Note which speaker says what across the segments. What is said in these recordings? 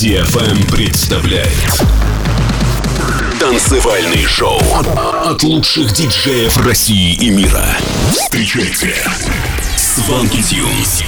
Speaker 1: DFM представляет Танцевальный шоу от лучших диджеев России и мира. Встречайте Сванки Тюнс.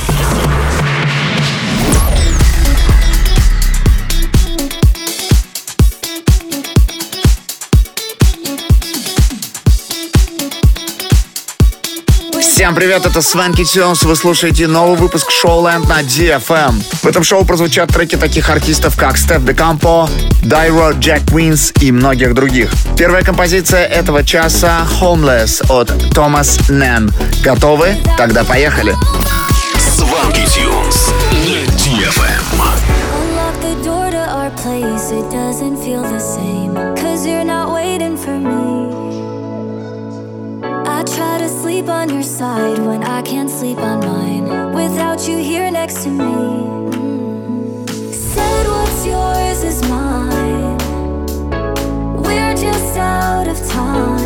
Speaker 2: Всем привет, это Свенки Тюнс. Вы слушаете новый выпуск Showland на DFM. В этом шоу прозвучат треки таких артистов, как Стеф Де Кампо, Дайро, Джек Квинс и многих других. Первая композиция этого часа Homeless от Томас Нэн. Готовы? Тогда поехали.
Speaker 1: Сванки
Speaker 3: sleep on your side when I can't sleep on mine. Without you here next to me. Said what's yours is mine. We're just out of time.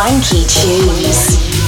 Speaker 4: Swanky Tunes.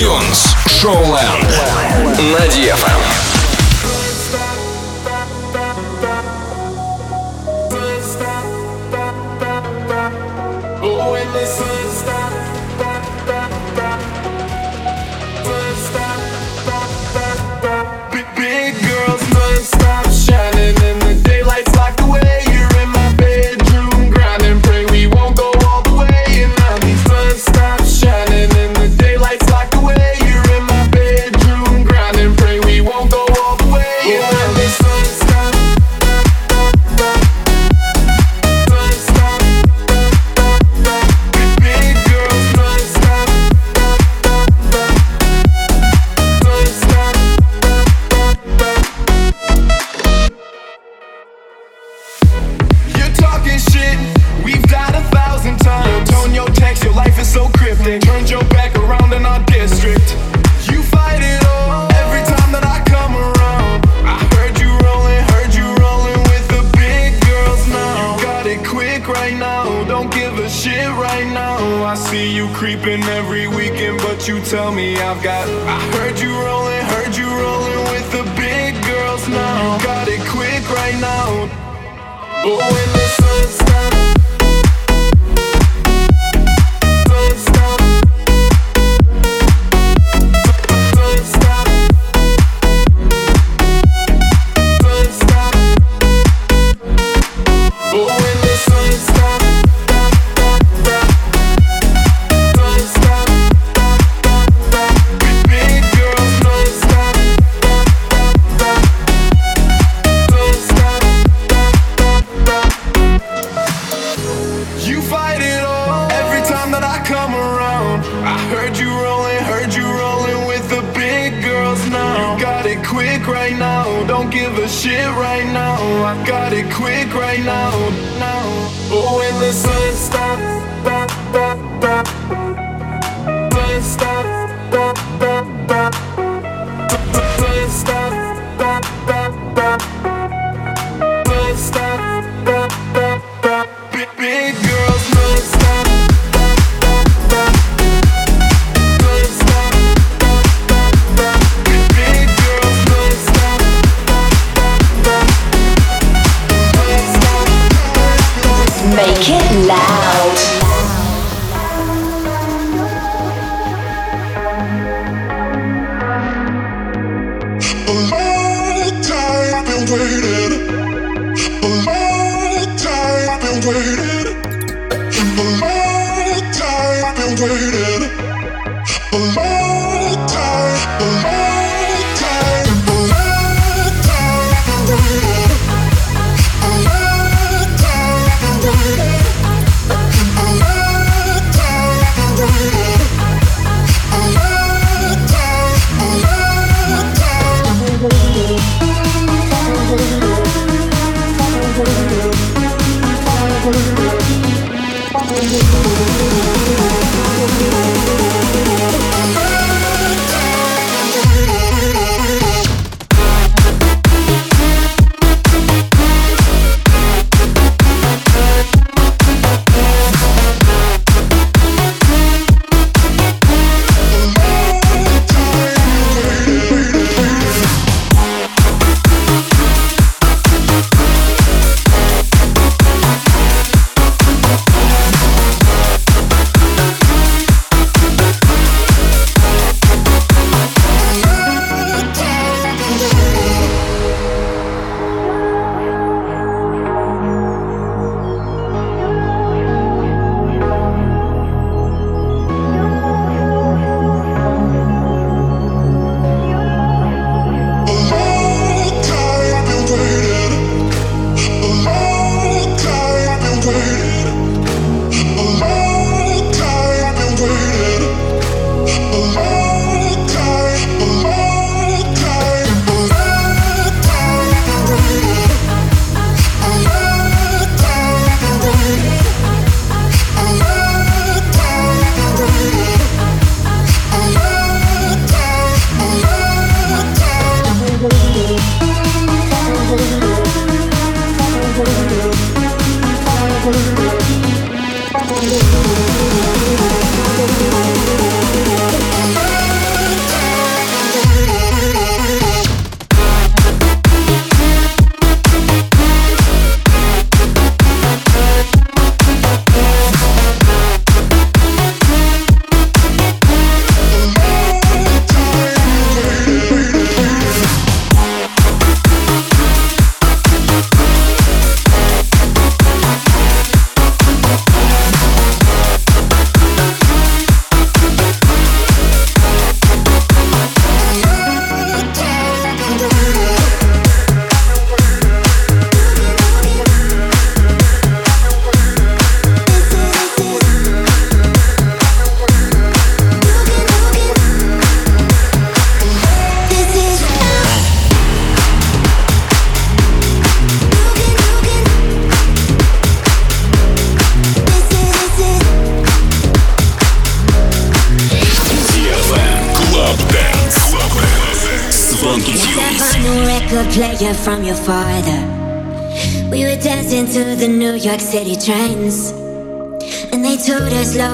Speaker 5: iTunes. Шоуленд. На
Speaker 6: Диафа.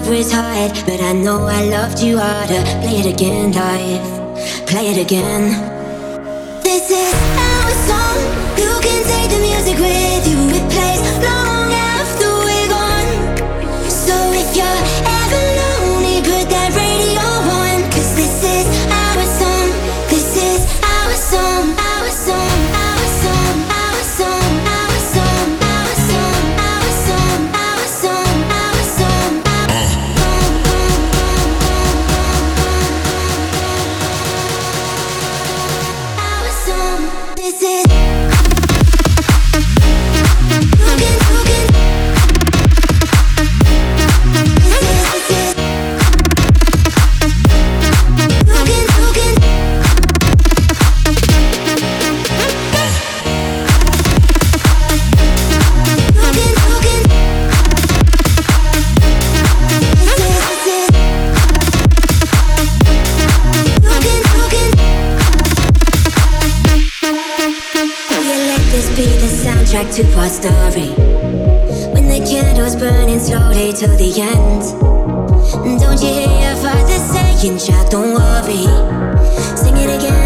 Speaker 6: love was hard, but I know I loved you harder. Play it again, life. Play it again. This is our song. You can take the music with. Back to our story. When the candle's burning slowly till the end. Don't you hear your father saying, "Child, don't worry? Sing it again.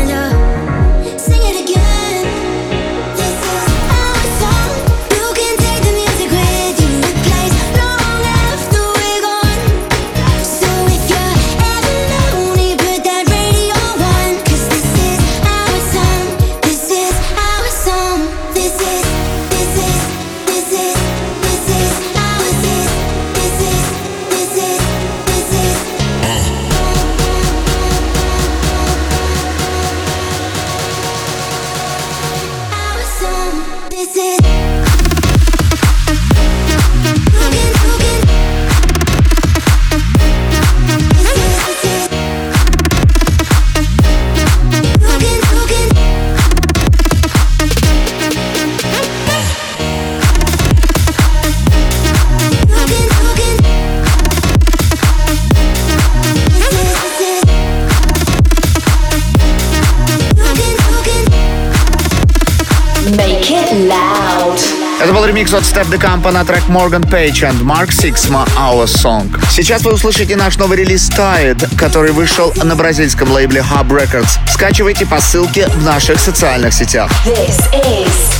Speaker 7: ремикс от Step the на трек Morgan Page and Mark Sixma Our Song. Сейчас вы услышите наш новый релиз Tide, который вышел на бразильском лейбле Hub Records. Скачивайте по ссылке в наших социальных сетях.
Speaker 4: This is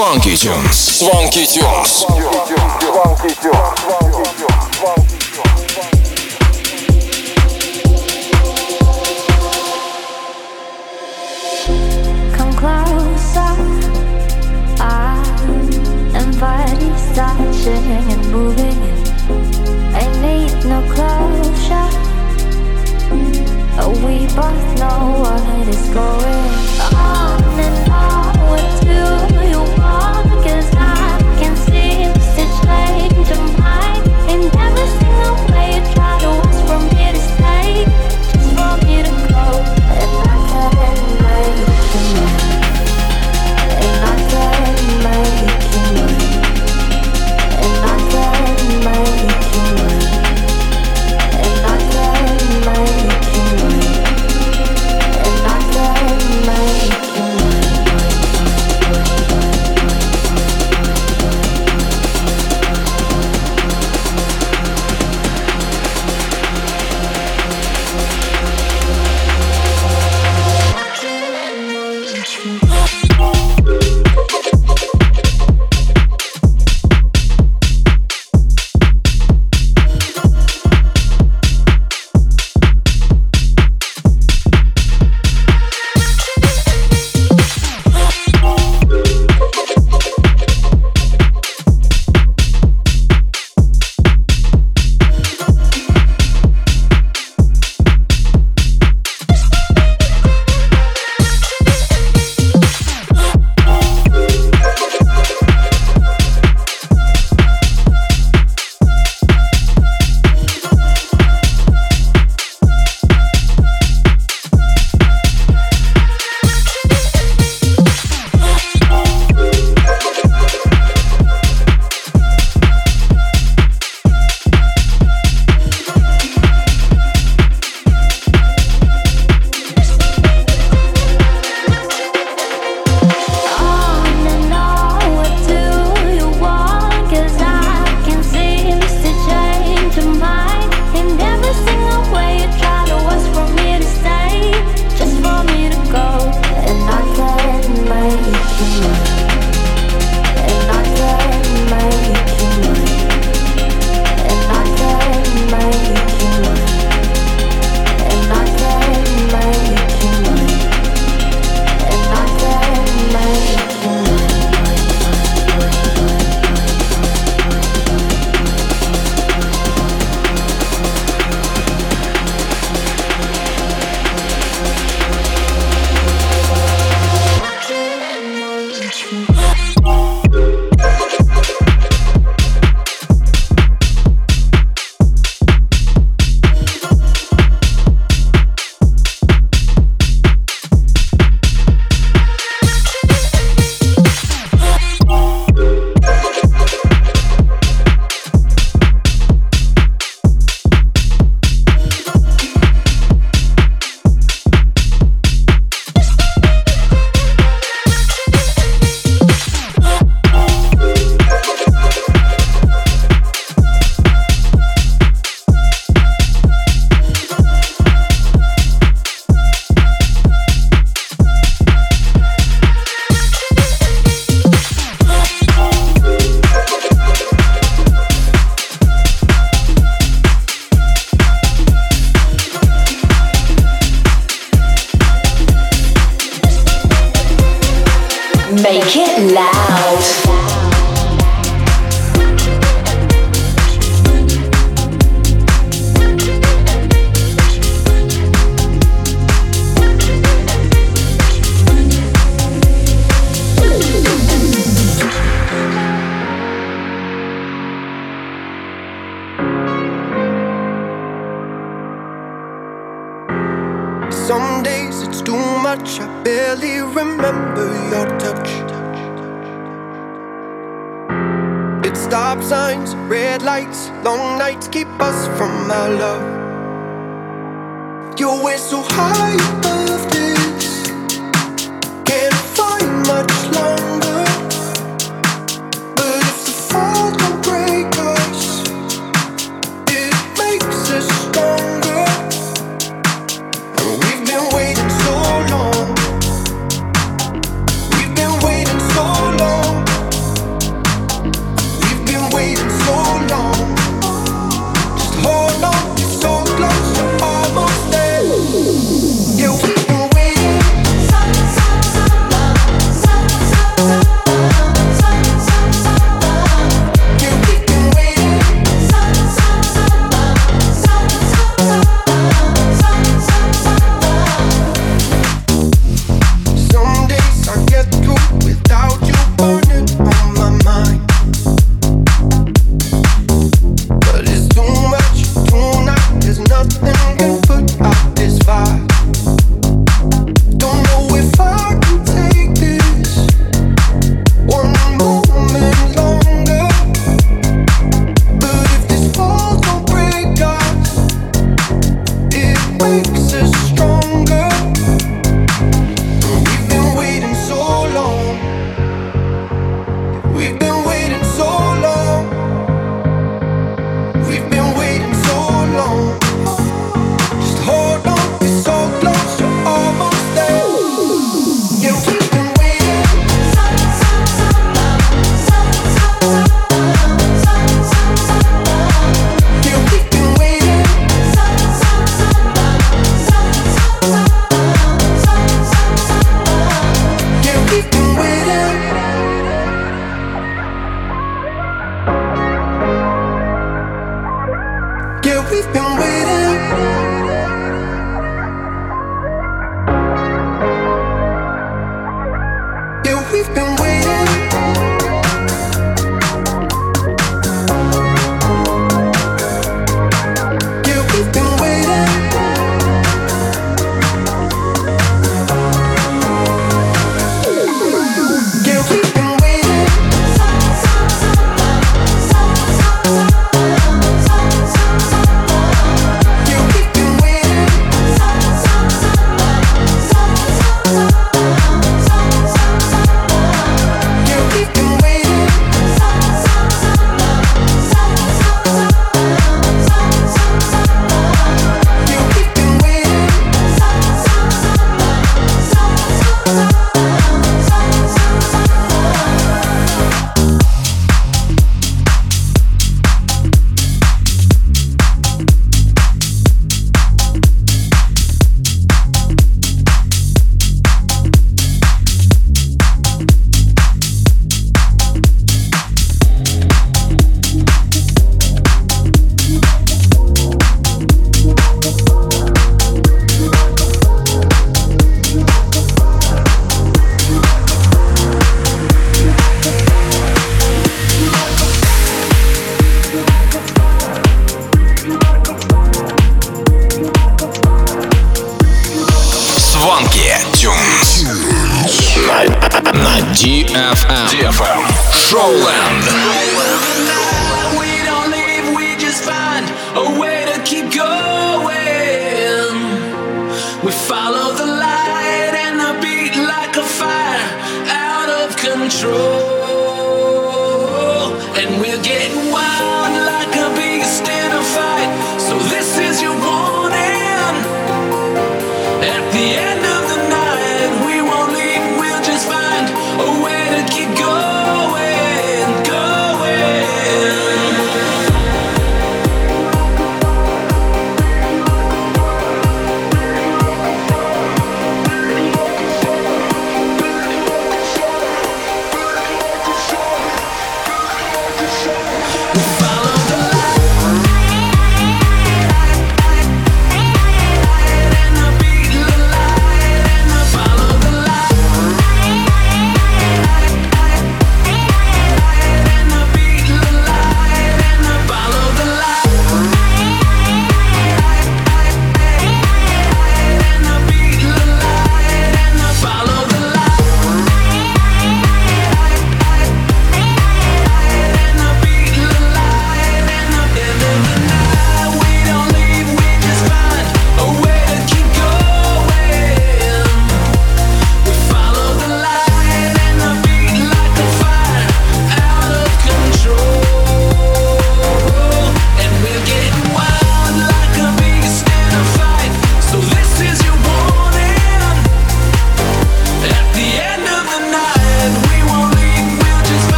Speaker 4: Swanky Tunes.
Speaker 3: swanky Tunes. Funky Tunes.
Speaker 8: Come closer. I'm body's touching and moving. I need no closure. We both know what is
Speaker 7: going.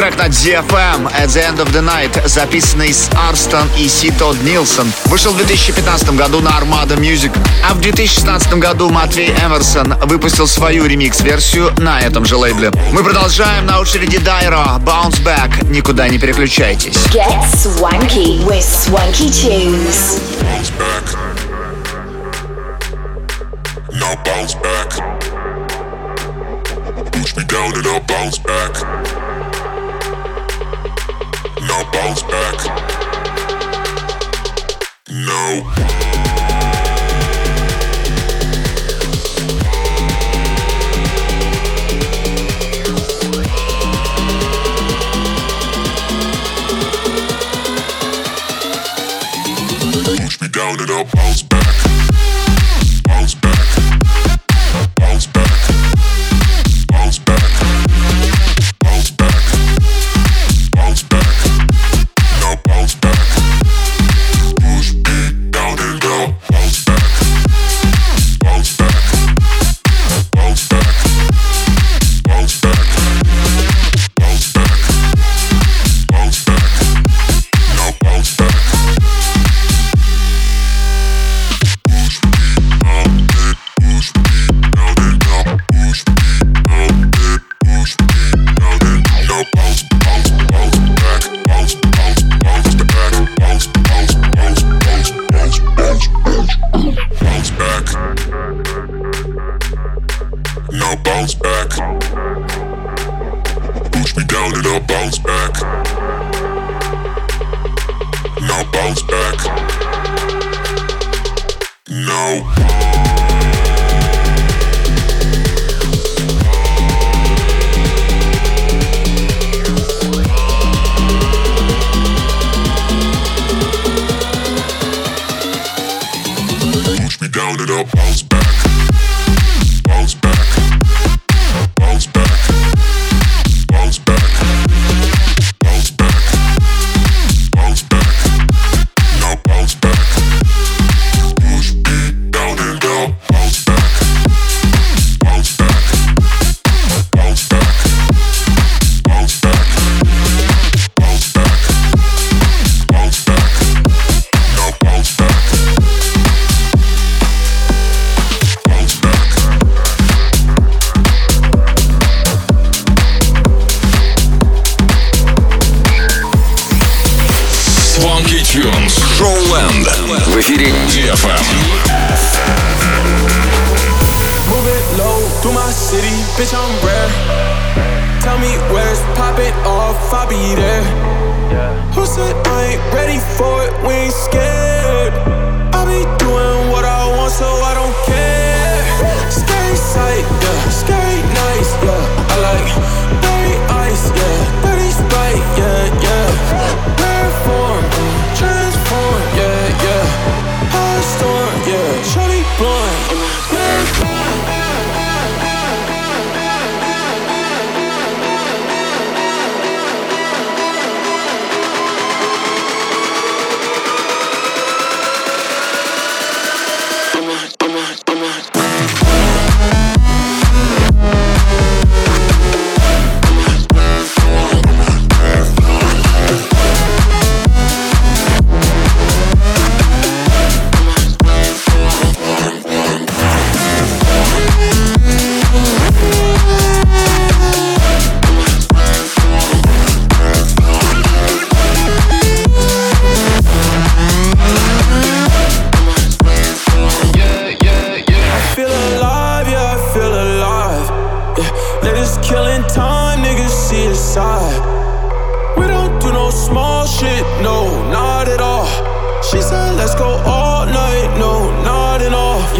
Speaker 7: Трек на DFM At the End of the Night, записанный с Арстон и Си Тодд Нилсон, вышел в 2015 году на Armada Music, а в 2016 году Матвей Эмерсон выпустил свою ремикс-версию на этом же лейбле. Мы продолжаем на очереди Дайро, Bounce Back, никуда не переключайтесь.
Speaker 4: Get swanky with swanky tunes.
Speaker 9: Bounce back. Now bounce back. Push me down and I'll bounce back.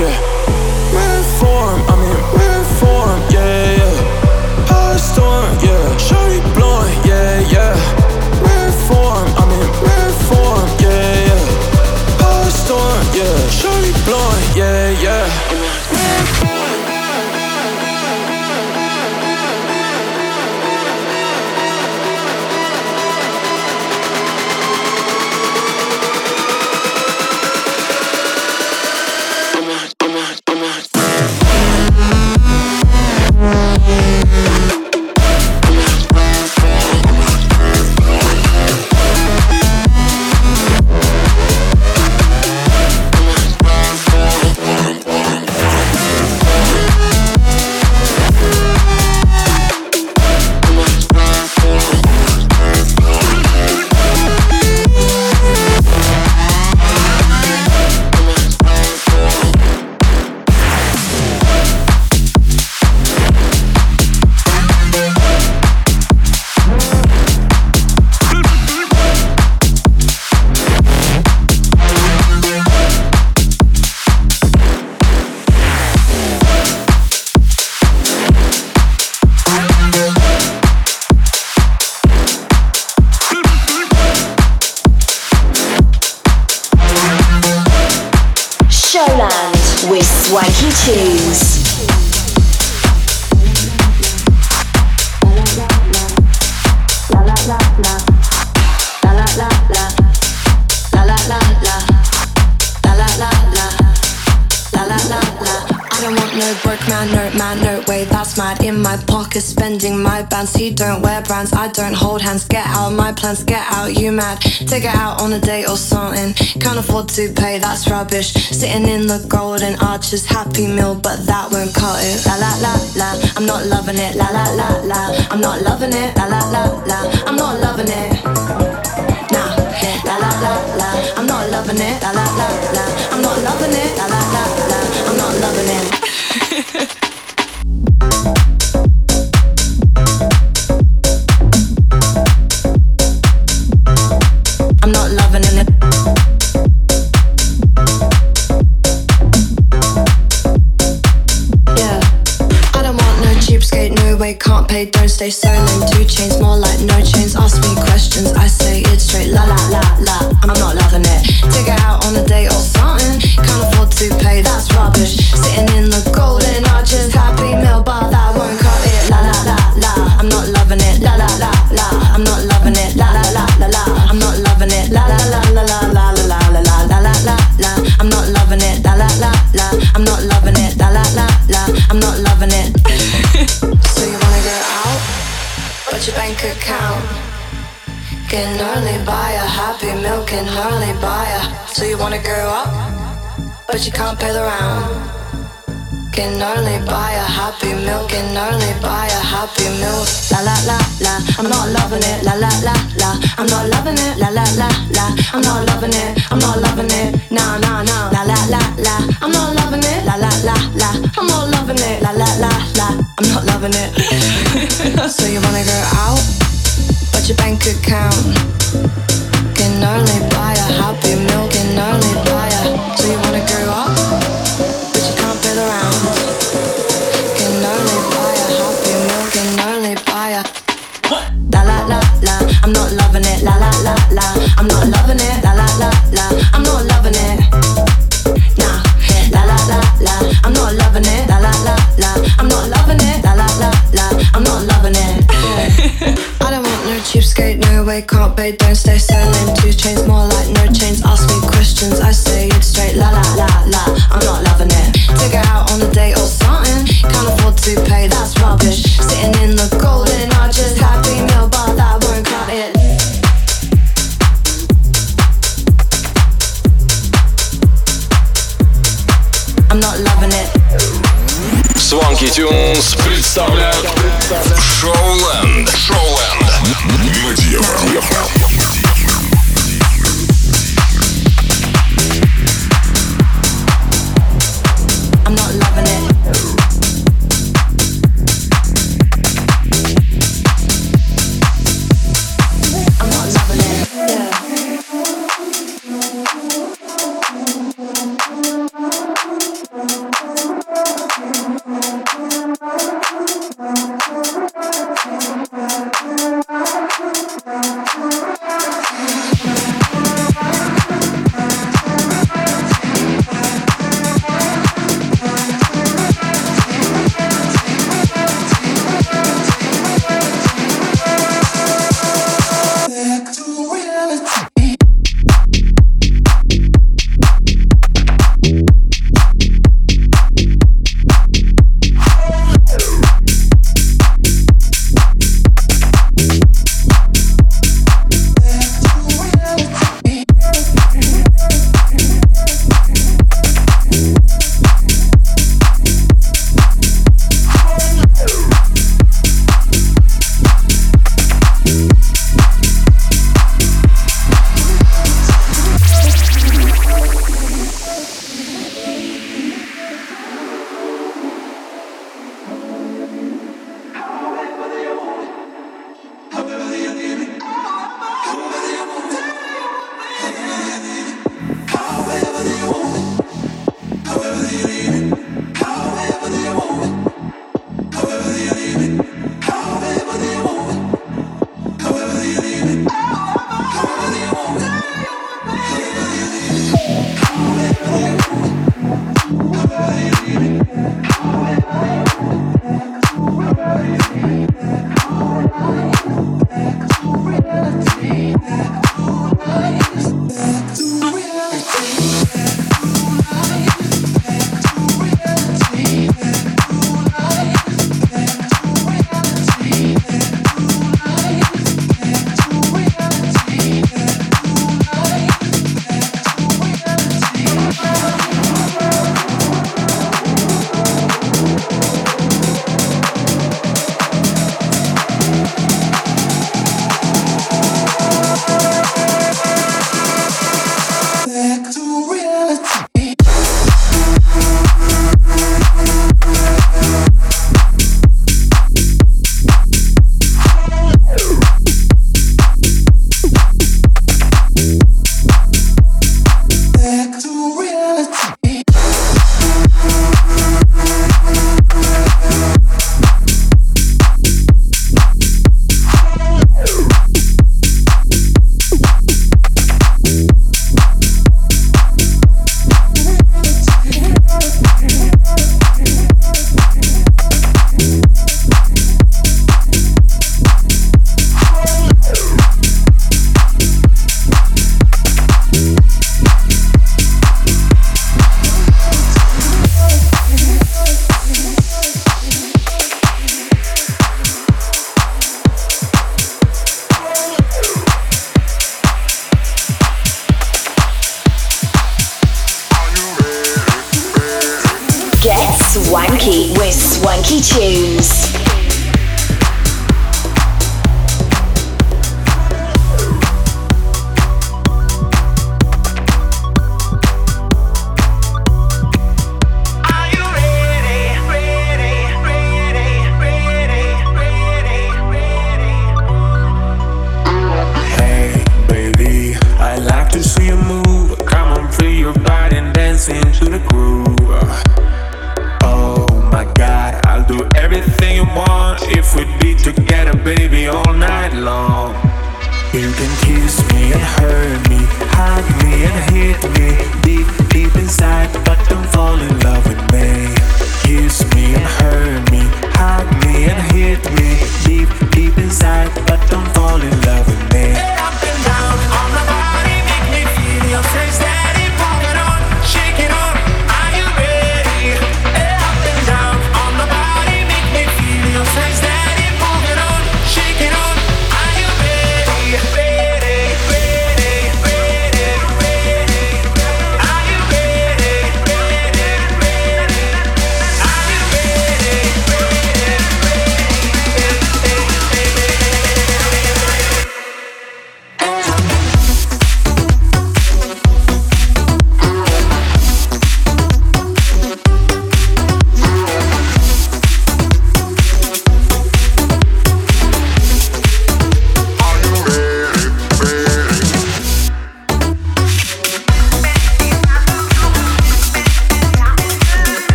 Speaker 10: руки
Speaker 11: Take it out on a date or something. Can't afford to pay, that's rubbish. Sitting in the golden arches, happy meal, but that won't cut it. La la la la, I'm not loving it. La la la la, I'm not loving it. La la la la, I'm not loving it. Nah, la la la la, I'm not loving it. La la la la, I'm not loving it. La la la la, I'm not loving it. don't stay lame. Two chains, more like no chains. Ask me questions, I say it straight. La la la la, I'm not loving it. Take it out on a date or something. Can't afford to pay, that's rubbish. Sitting in the golden arches, bank account can only buy a happy meal, can only buy a. So you wanna grow up, but you can't pay the round. Can only buy a happy meal, can only buy a happy meal. La la la la, I'm not loving it. La la la la, I'm not loving it. La la la la, I'm not loving it. I'm not loving it. Nah nah nah. La la la la, I'm not loving it. La la la la, I'm not loving it. La la la la, I'm not loving it. so you wanna go out, but your bank account can only buy a happy meal, can only Thursday, silent, two chains more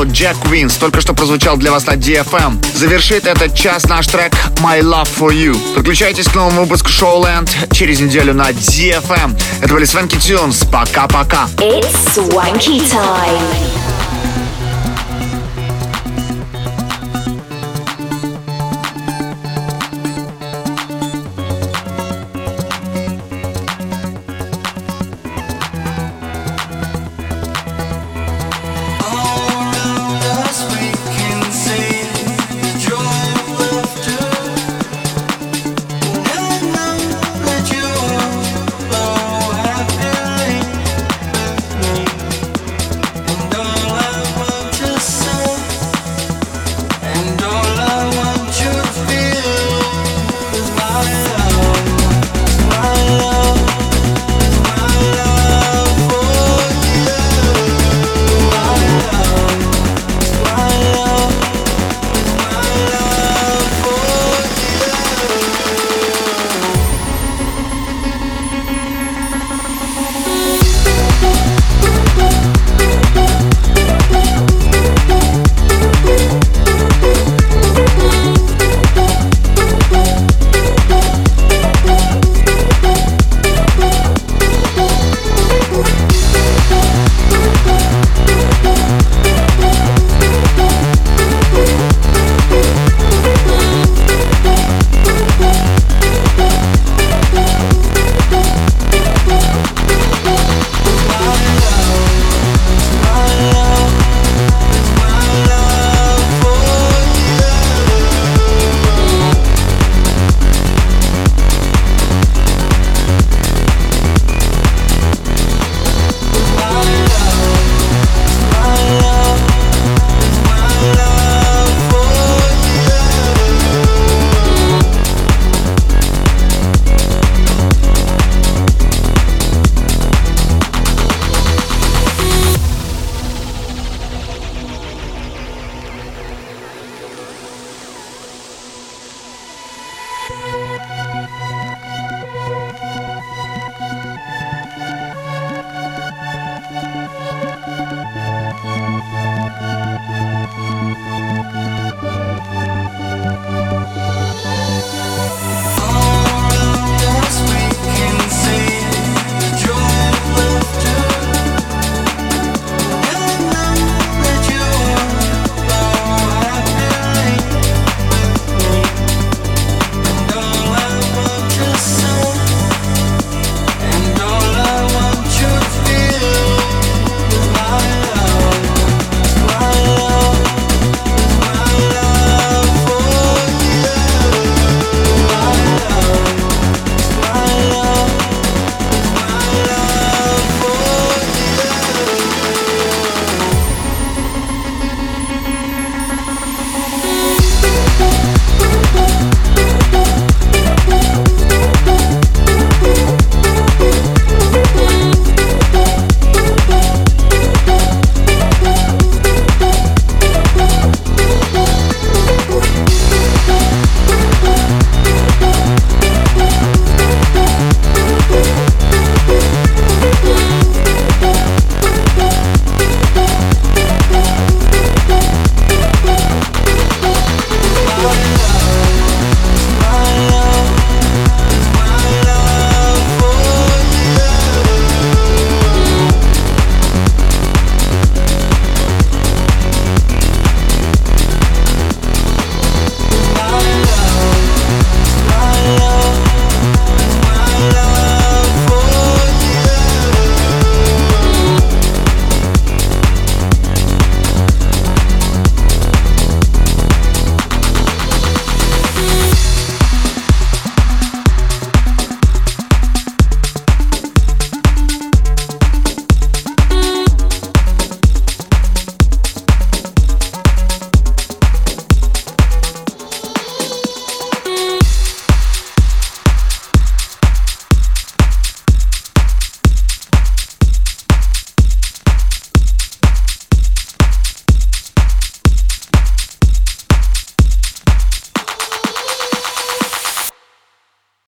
Speaker 2: От Jack Wins только что прозвучал для вас на DFM. Завершит этот час наш трек My Love For You. Подключайтесь к новому выпуску Showland через неделю на DFM. Это были Свенки Тюнс. Пока-пока.
Speaker 4: It's Swanky Time.